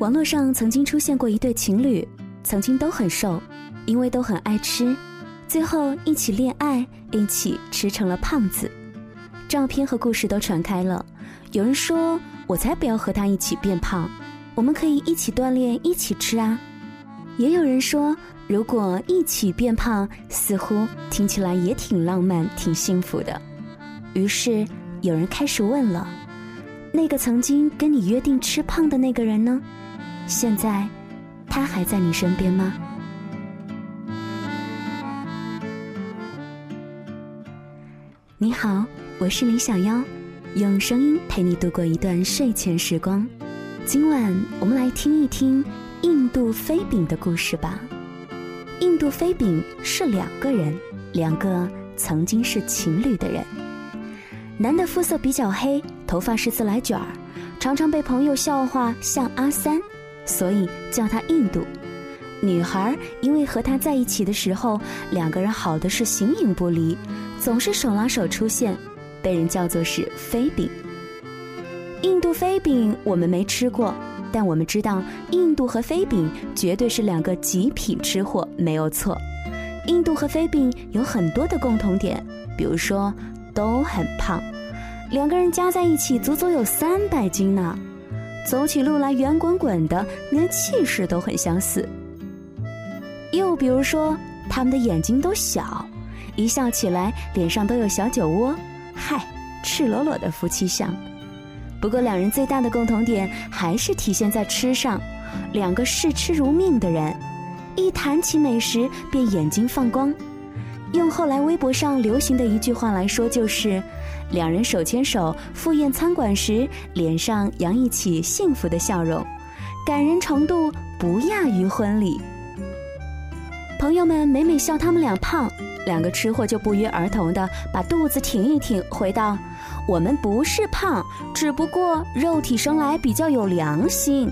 网络上曾经出现过一对情侣，曾经都很瘦，因为都很爱吃，最后一起恋爱，一起吃成了胖子。照片和故事都传开了，有人说：“我才不要和他一起变胖，我们可以一起锻炼，一起吃啊。”也有人说：“如果一起变胖，似乎听起来也挺浪漫、挺幸福的。”于是有人开始问了：“那个曾经跟你约定吃胖的那个人呢？现在他还在你身边吗？”你好。我是李小妖，用声音陪你度过一段睡前时光。今晚我们来听一听印度飞饼的故事吧。印度飞饼是两个人，两个曾经是情侣的人。男的肤色比较黑，头发是自来卷儿，常常被朋友笑话像阿三，所以叫他印度。女孩因为和他在一起的时候，两个人好的是形影不离，总是手拉手出现。被人叫做是飞饼。印度飞饼我们没吃过，但我们知道印度和飞饼绝对是两个极品吃货，没有错。印度和飞饼有很多的共同点，比如说都很胖，两个人加在一起足足有三百斤呢，走起路来圆滚滚的，连气势都很相似。又比如说他们的眼睛都小，一笑起来脸上都有小酒窝。嗨，赤裸裸的夫妻相。不过两人最大的共同点还是体现在吃上，两个视吃如命的人，一谈起美食便眼睛放光。用后来微博上流行的一句话来说，就是两人手牵手赴宴餐馆时，脸上洋溢起幸福的笑容，感人程度不亚于婚礼。朋友们每每笑他们俩胖。两个吃货就不约而同的把肚子挺一挺，回道：“我们不是胖，只不过肉体生来比较有良心。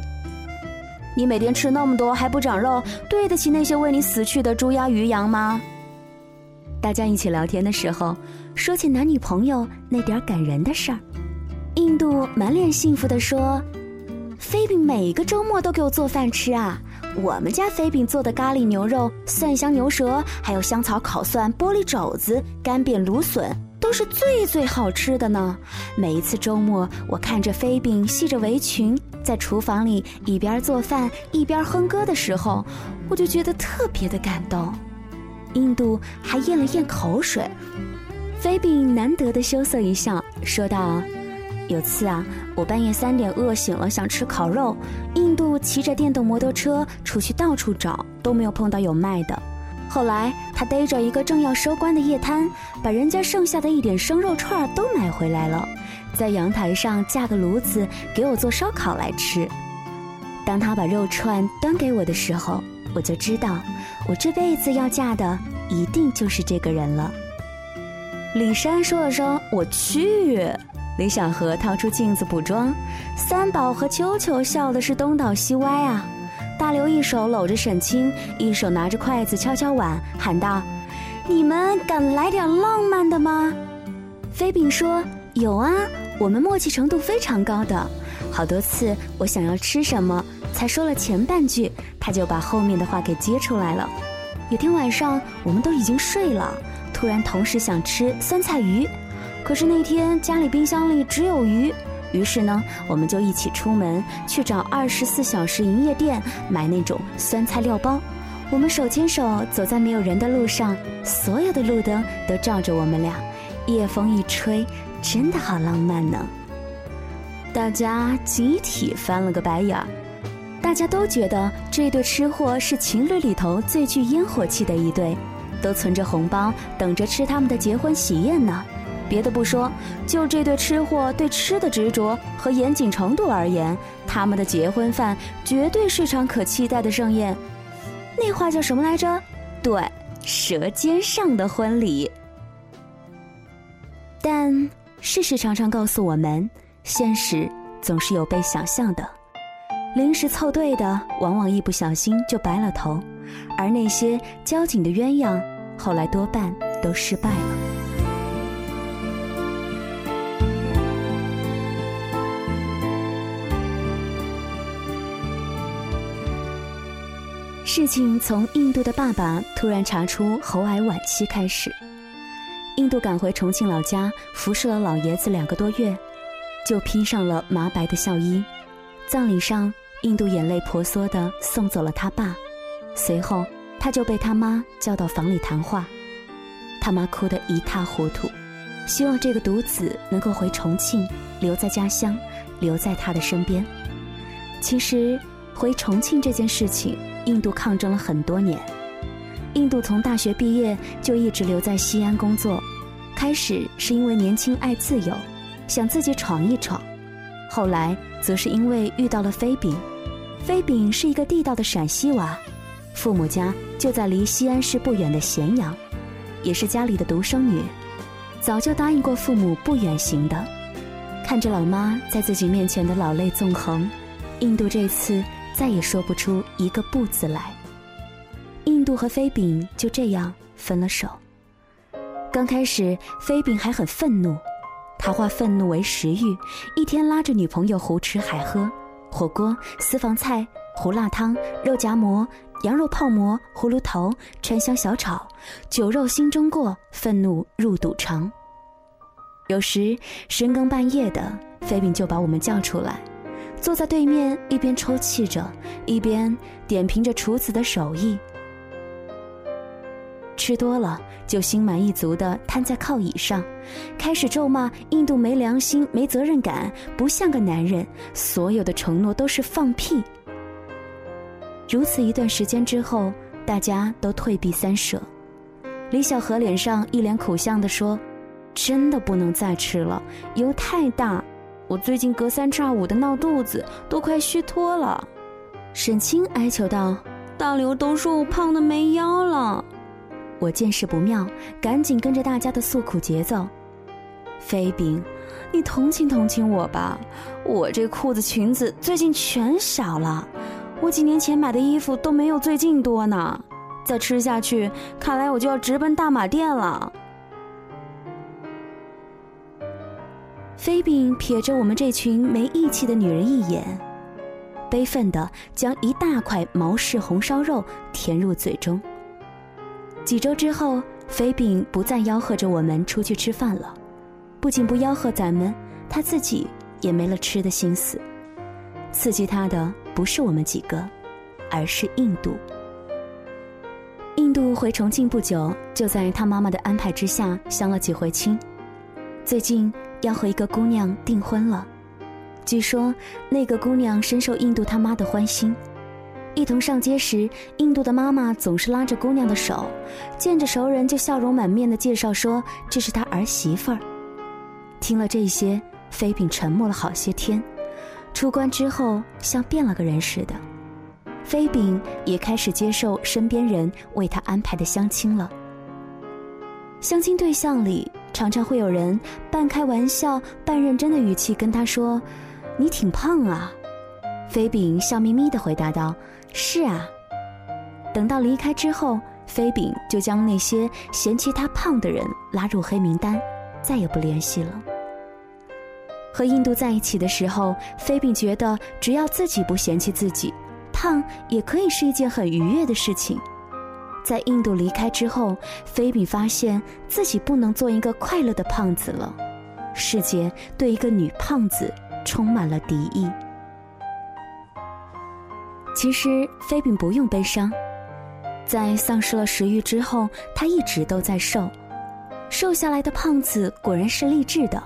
你每天吃那么多还不长肉，对得起那些为你死去的猪鸭鱼羊吗？”大家一起聊天的时候，说起男女朋友那点感人的事儿，印度满脸幸福地说：“菲比每个周末都给我做饭吃啊。”我们家飞饼做的咖喱牛肉、蒜香牛舌，还有香草烤蒜、玻璃肘子、干煸芦笋，都是最最好吃的呢。每一次周末，我看着飞饼系着围裙在厨房里一边做饭一边哼歌的时候，我就觉得特别的感动。印度还咽了咽口水，菲比难得的羞涩一笑，说道。有次啊，我半夜三点饿醒了，想吃烤肉。印度骑着电动摩托车出去到处找，都没有碰到有卖的。后来他逮着一个正要收官的夜摊，把人家剩下的一点生肉串都买回来了，在阳台上架个炉子给我做烧烤来吃。当他把肉串端给我的时候，我就知道，我这辈子要嫁的一定就是这个人了。李珊说了声“我去”。李小河掏出镜子补妆，三宝和秋秋笑的是东倒西歪啊！大刘一手搂着沈清，一手拿着筷子敲敲碗，喊道：“你们敢来点浪漫的吗？”飞饼说：“有啊，我们默契程度非常高的，好多次我想要吃什么，才说了前半句，他就把后面的话给接出来了。有天晚上我们都已经睡了，突然同时想吃酸菜鱼。”可是那天家里冰箱里只有鱼，于是呢，我们就一起出门去找二十四小时营业店买那种酸菜料包。我们手牵手走在没有人的路上，所有的路灯都照着我们俩，夜风一吹，真的好浪漫呢。大家集体翻了个白眼儿，大家都觉得这对吃货是情侣里头最具烟火气的一对，都存着红包等着吃他们的结婚喜宴呢。别的不说，就这对吃货对吃的执着和严谨程度而言，他们的结婚饭绝对是场可期待的盛宴。那话叫什么来着？对，舌尖上的婚礼。但事实常常告诉我们，现实总是有被想象的。临时凑对的，往往一不小心就白了头；而那些交警的鸳鸯，后来多半都失败了。事情从印度的爸爸突然查出喉癌晚期开始。印度赶回重庆老家服侍了老爷子两个多月，就披上了麻白的孝衣。葬礼上，印度眼泪婆娑地送走了他爸，随后他就被他妈叫到房里谈话。他妈哭得一塌糊涂，希望这个独子能够回重庆，留在家乡，留在他的身边。其实，回重庆这件事情，印度抗争了很多年。印度从大学毕业就一直留在西安工作，开始是因为年轻爱自由，想自己闯一闯。后来则是因为遇到了飞饼，飞饼是一个地道的陕西娃，父母家就在离西安市不远的咸阳，也是家里的独生女，早就答应过父母不远行的。看着老妈在自己面前的老泪纵横，印度这次再也说不出一个不字来。印度和飞饼就这样分了手。刚开始，飞饼还很愤怒。他化愤怒为食欲，一天拉着女朋友胡吃海喝，火锅、私房菜、胡辣汤、肉夹馍、羊肉泡馍、葫芦头、川香小炒，酒肉心中过，愤怒入肚肠。有时深更半夜的，飞饼就把我们叫出来，坐在对面，一边抽泣着，一边点评着厨子的手艺。吃多了就心满意足地瘫在靠椅上，开始咒骂印度没良心、没责任感，不像个男人，所有的承诺都是放屁。如此一段时间之后，大家都退避三舍。李小河脸上一脸苦相地说：“真的不能再吃了，油太大，我最近隔三差五的闹肚子，都快虚脱了。”沈清哀求道：“大刘都说我胖的没腰了。”我见势不妙，赶紧跟着大家的诉苦节奏。飞饼，你同情同情我吧，我这裤子裙子最近全少了，我几年前买的衣服都没有最近多呢。再吃下去，看来我就要直奔大马店了。飞饼瞥着我们这群没义气的女人一眼，悲愤的将一大块毛氏红烧肉填入嘴中。几周之后，飞饼不再吆喝着我们出去吃饭了。不仅不吆喝咱们，他自己也没了吃的心思。刺激他的不是我们几个，而是印度。印度回重庆不久，就在他妈妈的安排之下相了几回亲。最近要和一个姑娘订婚了，据说那个姑娘深受印度他妈的欢心。一同上街时，印度的妈妈总是拉着姑娘的手，见着熟人就笑容满面的介绍说：“这是她儿媳妇儿。”听了这些，飞饼沉默了好些天。出关之后，像变了个人似的。飞饼也开始接受身边人为他安排的相亲了。相亲对象里，常常会有人半开玩笑、半认真的语气跟他说：“你挺胖啊。”飞饼笑眯眯的回答道。是啊，等到离开之后，飞饼就将那些嫌弃他胖的人拉入黑名单，再也不联系了。和印度在一起的时候，飞饼觉得只要自己不嫌弃自己，胖也可以是一件很愉悦的事情。在印度离开之后，菲比发现自己不能做一个快乐的胖子了，世界对一个女胖子充满了敌意。其实飞饼不用悲伤，在丧失了食欲之后，他一直都在瘦。瘦下来的胖子果然是励志的。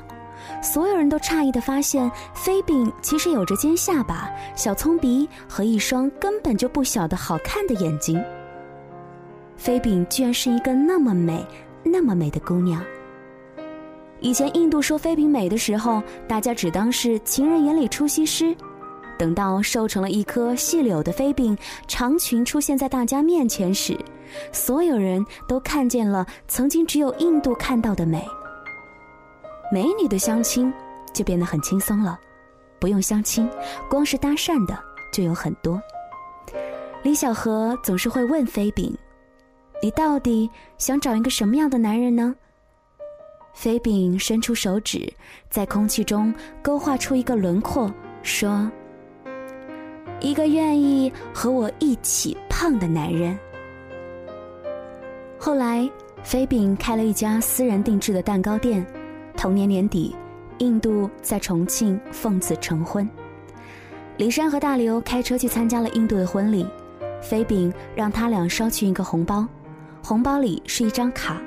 所有人都诧异的发现，飞饼其实有着尖下巴、小葱鼻和一双根本就不小的好看的眼睛。飞饼居然是一个那么美、那么美的姑娘。以前印度说飞饼美的时候，大家只当是情人眼里出西施。等到瘦成了一颗细柳的飞饼，长裙出现在大家面前时，所有人都看见了曾经只有印度看到的美。美女的相亲就变得很轻松了，不用相亲，光是搭讪的就有很多。李小河总是会问飞饼：“你到底想找一个什么样的男人呢？”飞饼伸出手指，在空气中勾画出一个轮廓，说。一个愿意和我一起胖的男人。后来，菲饼开了一家私人定制的蛋糕店。同年年底，印度在重庆奉子成婚。李珊和大刘开车去参加了印度的婚礼，菲饼让他俩捎去一个红包，红包里是一张卡，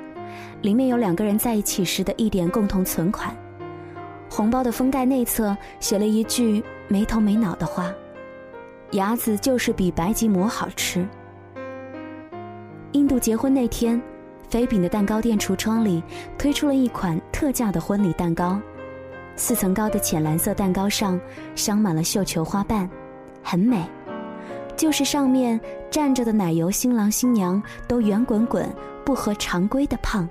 里面有两个人在一起时的一点共同存款。红包的封盖内侧写了一句没头没脑的话：“牙子就是比白吉馍好吃。”印度结婚那天，菲饼的蛋糕店橱窗里推出了一款特价的婚礼蛋糕，四层高的浅蓝色蛋糕上镶满了绣球花瓣，很美。就是上面站着的奶油新郎新娘都圆滚滚、不合常规的胖，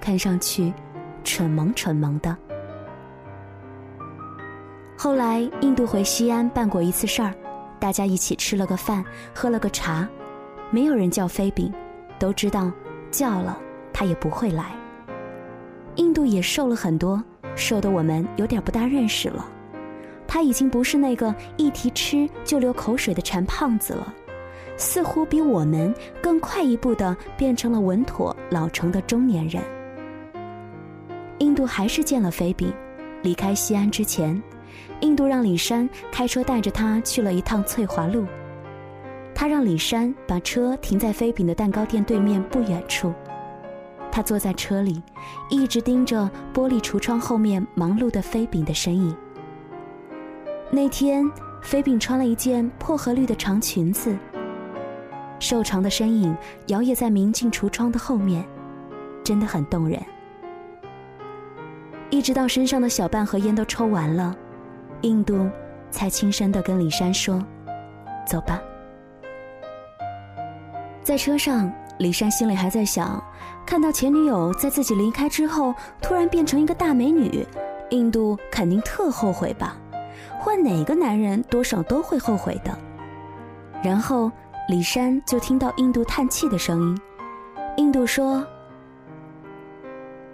看上去蠢萌蠢萌的。后来印度回西安办过一次事儿，大家一起吃了个饭，喝了个茶，没有人叫飞饼。都知道，叫了他也不会来。印度也瘦了很多，瘦的我们有点不大认识了。他已经不是那个一提吃就流口水的馋胖子了，似乎比我们更快一步的变成了稳妥老成的中年人。印度还是见了菲比，离开西安之前，印度让李珊开车带着他去了一趟翠华路。他让李珊把车停在飞饼的蛋糕店对面不远处，他坐在车里，一直盯着玻璃橱窗后面忙碌的飞饼的身影。那天，飞饼穿了一件薄荷绿的长裙子，瘦长的身影摇曳在明镜橱窗的后面，真的很动人。一直到身上的小半盒烟都抽完了，印度才轻声的跟李珊说：“走吧。”在车上，李珊心里还在想：看到前女友在自己离开之后突然变成一个大美女，印度肯定特后悔吧？换哪个男人多少都会后悔的。然后李珊就听到印度叹气的声音。印度说：“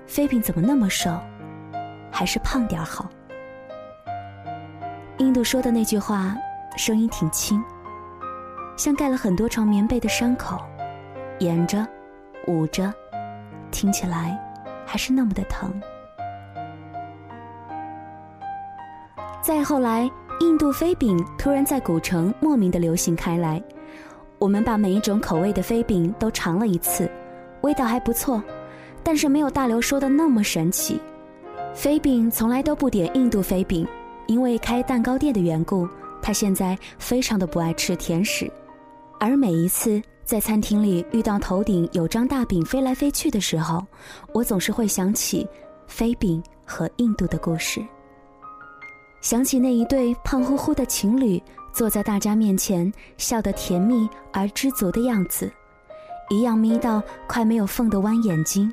飞饼怎么那么瘦？还是胖点好。”印度说的那句话，声音挺轻。像盖了很多床棉被的伤口，掩着，捂着，听起来还是那么的疼。再后来，印度飞饼突然在古城莫名的流行开来，我们把每一种口味的飞饼都尝了一次，味道还不错，但是没有大刘说的那么神奇。飞饼从来都不点印度飞饼，因为开蛋糕店的缘故，他现在非常的不爱吃甜食。而每一次在餐厅里遇到头顶有张大饼飞来飞去的时候，我总是会想起飞饼和印度的故事，想起那一对胖乎乎的情侣坐在大家面前笑得甜蜜而知足的样子，一样眯到快没有缝的弯眼睛，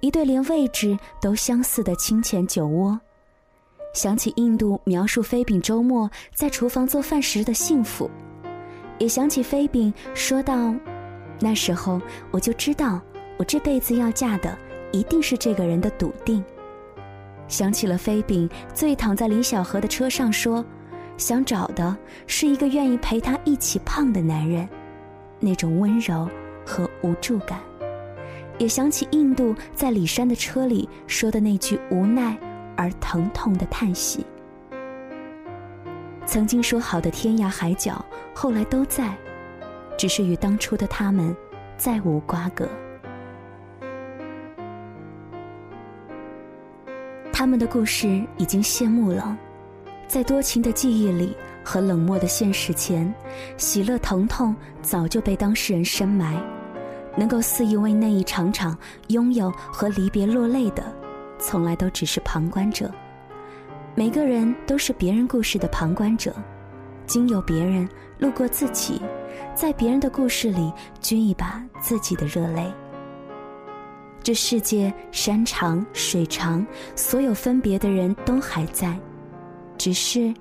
一对连位置都相似的清浅酒窝，想起印度描述飞饼周末在厨房做饭时的幸福。也想起飞饼说道：“那时候我就知道，我这辈子要嫁的一定是这个人的笃定。”想起了飞饼醉躺在李小河的车上说：“想找的是一个愿意陪他一起胖的男人。”那种温柔和无助感。也想起印度在李珊的车里说的那句无奈而疼痛的叹息。曾经说好的天涯海角，后来都在，只是与当初的他们再无瓜葛。他们的故事已经谢幕了，在多情的记忆里和冷漠的现实前，喜乐疼痛早就被当事人深埋。能够肆意为那一场场拥有和离别落泪的，从来都只是旁观者。每个人都是别人故事的旁观者，经由别人路过自己，在别人的故事里掬一把自己的热泪。这世界山长水长，所有分别的人都还在，只是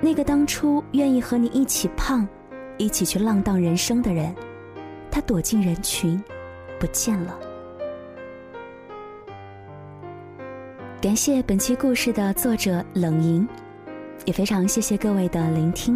那个当初愿意和你一起胖、一起去浪荡人生的人，他躲进人群，不见了。感谢本期故事的作者冷莹。也非常谢谢各位的聆听。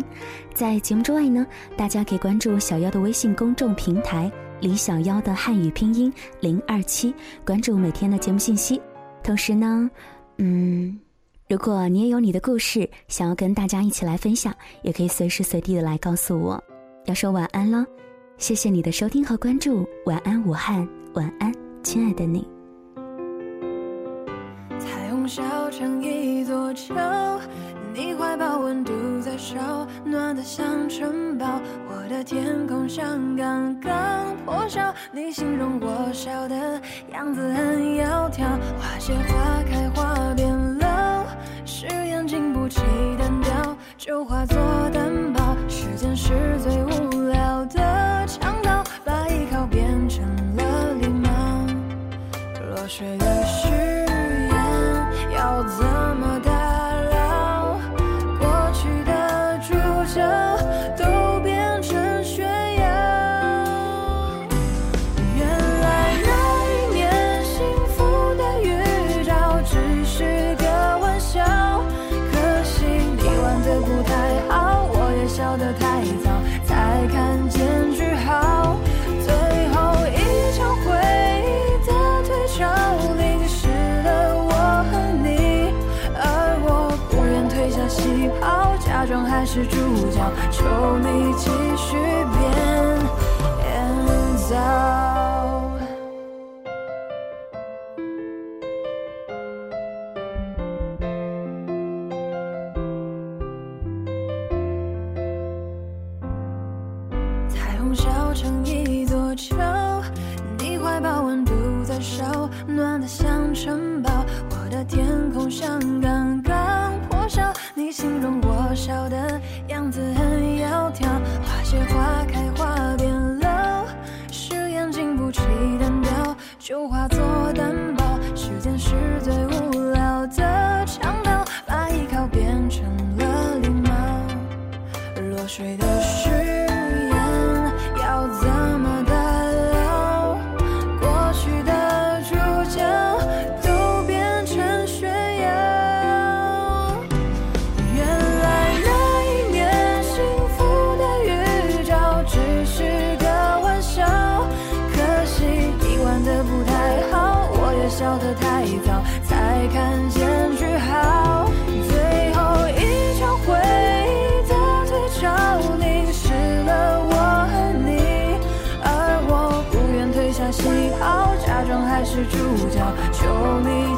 在节目之外呢，大家可以关注小妖的微信公众平台“李小妖”的汉语拼音零二七，关注每天的节目信息。同时呢，嗯，如果你也有你的故事想要跟大家一起来分享，也可以随时随地的来告诉我。要说晚安了，谢谢你的收听和关注，晚安武汉，晚安亲爱的你。烧成一座桥。你怀抱温度在烧，暖得像城堡。我的天空像刚刚破晓。你形容我笑的样子很窈窕，花谢花开花变老，誓言经不起单调，就化作担保。时间是最无聊的强盗，把依靠变成了礼貌。落水的是主角，求你继续是最无聊的强盗，把依靠变成了礼貌。落水的是主角，求你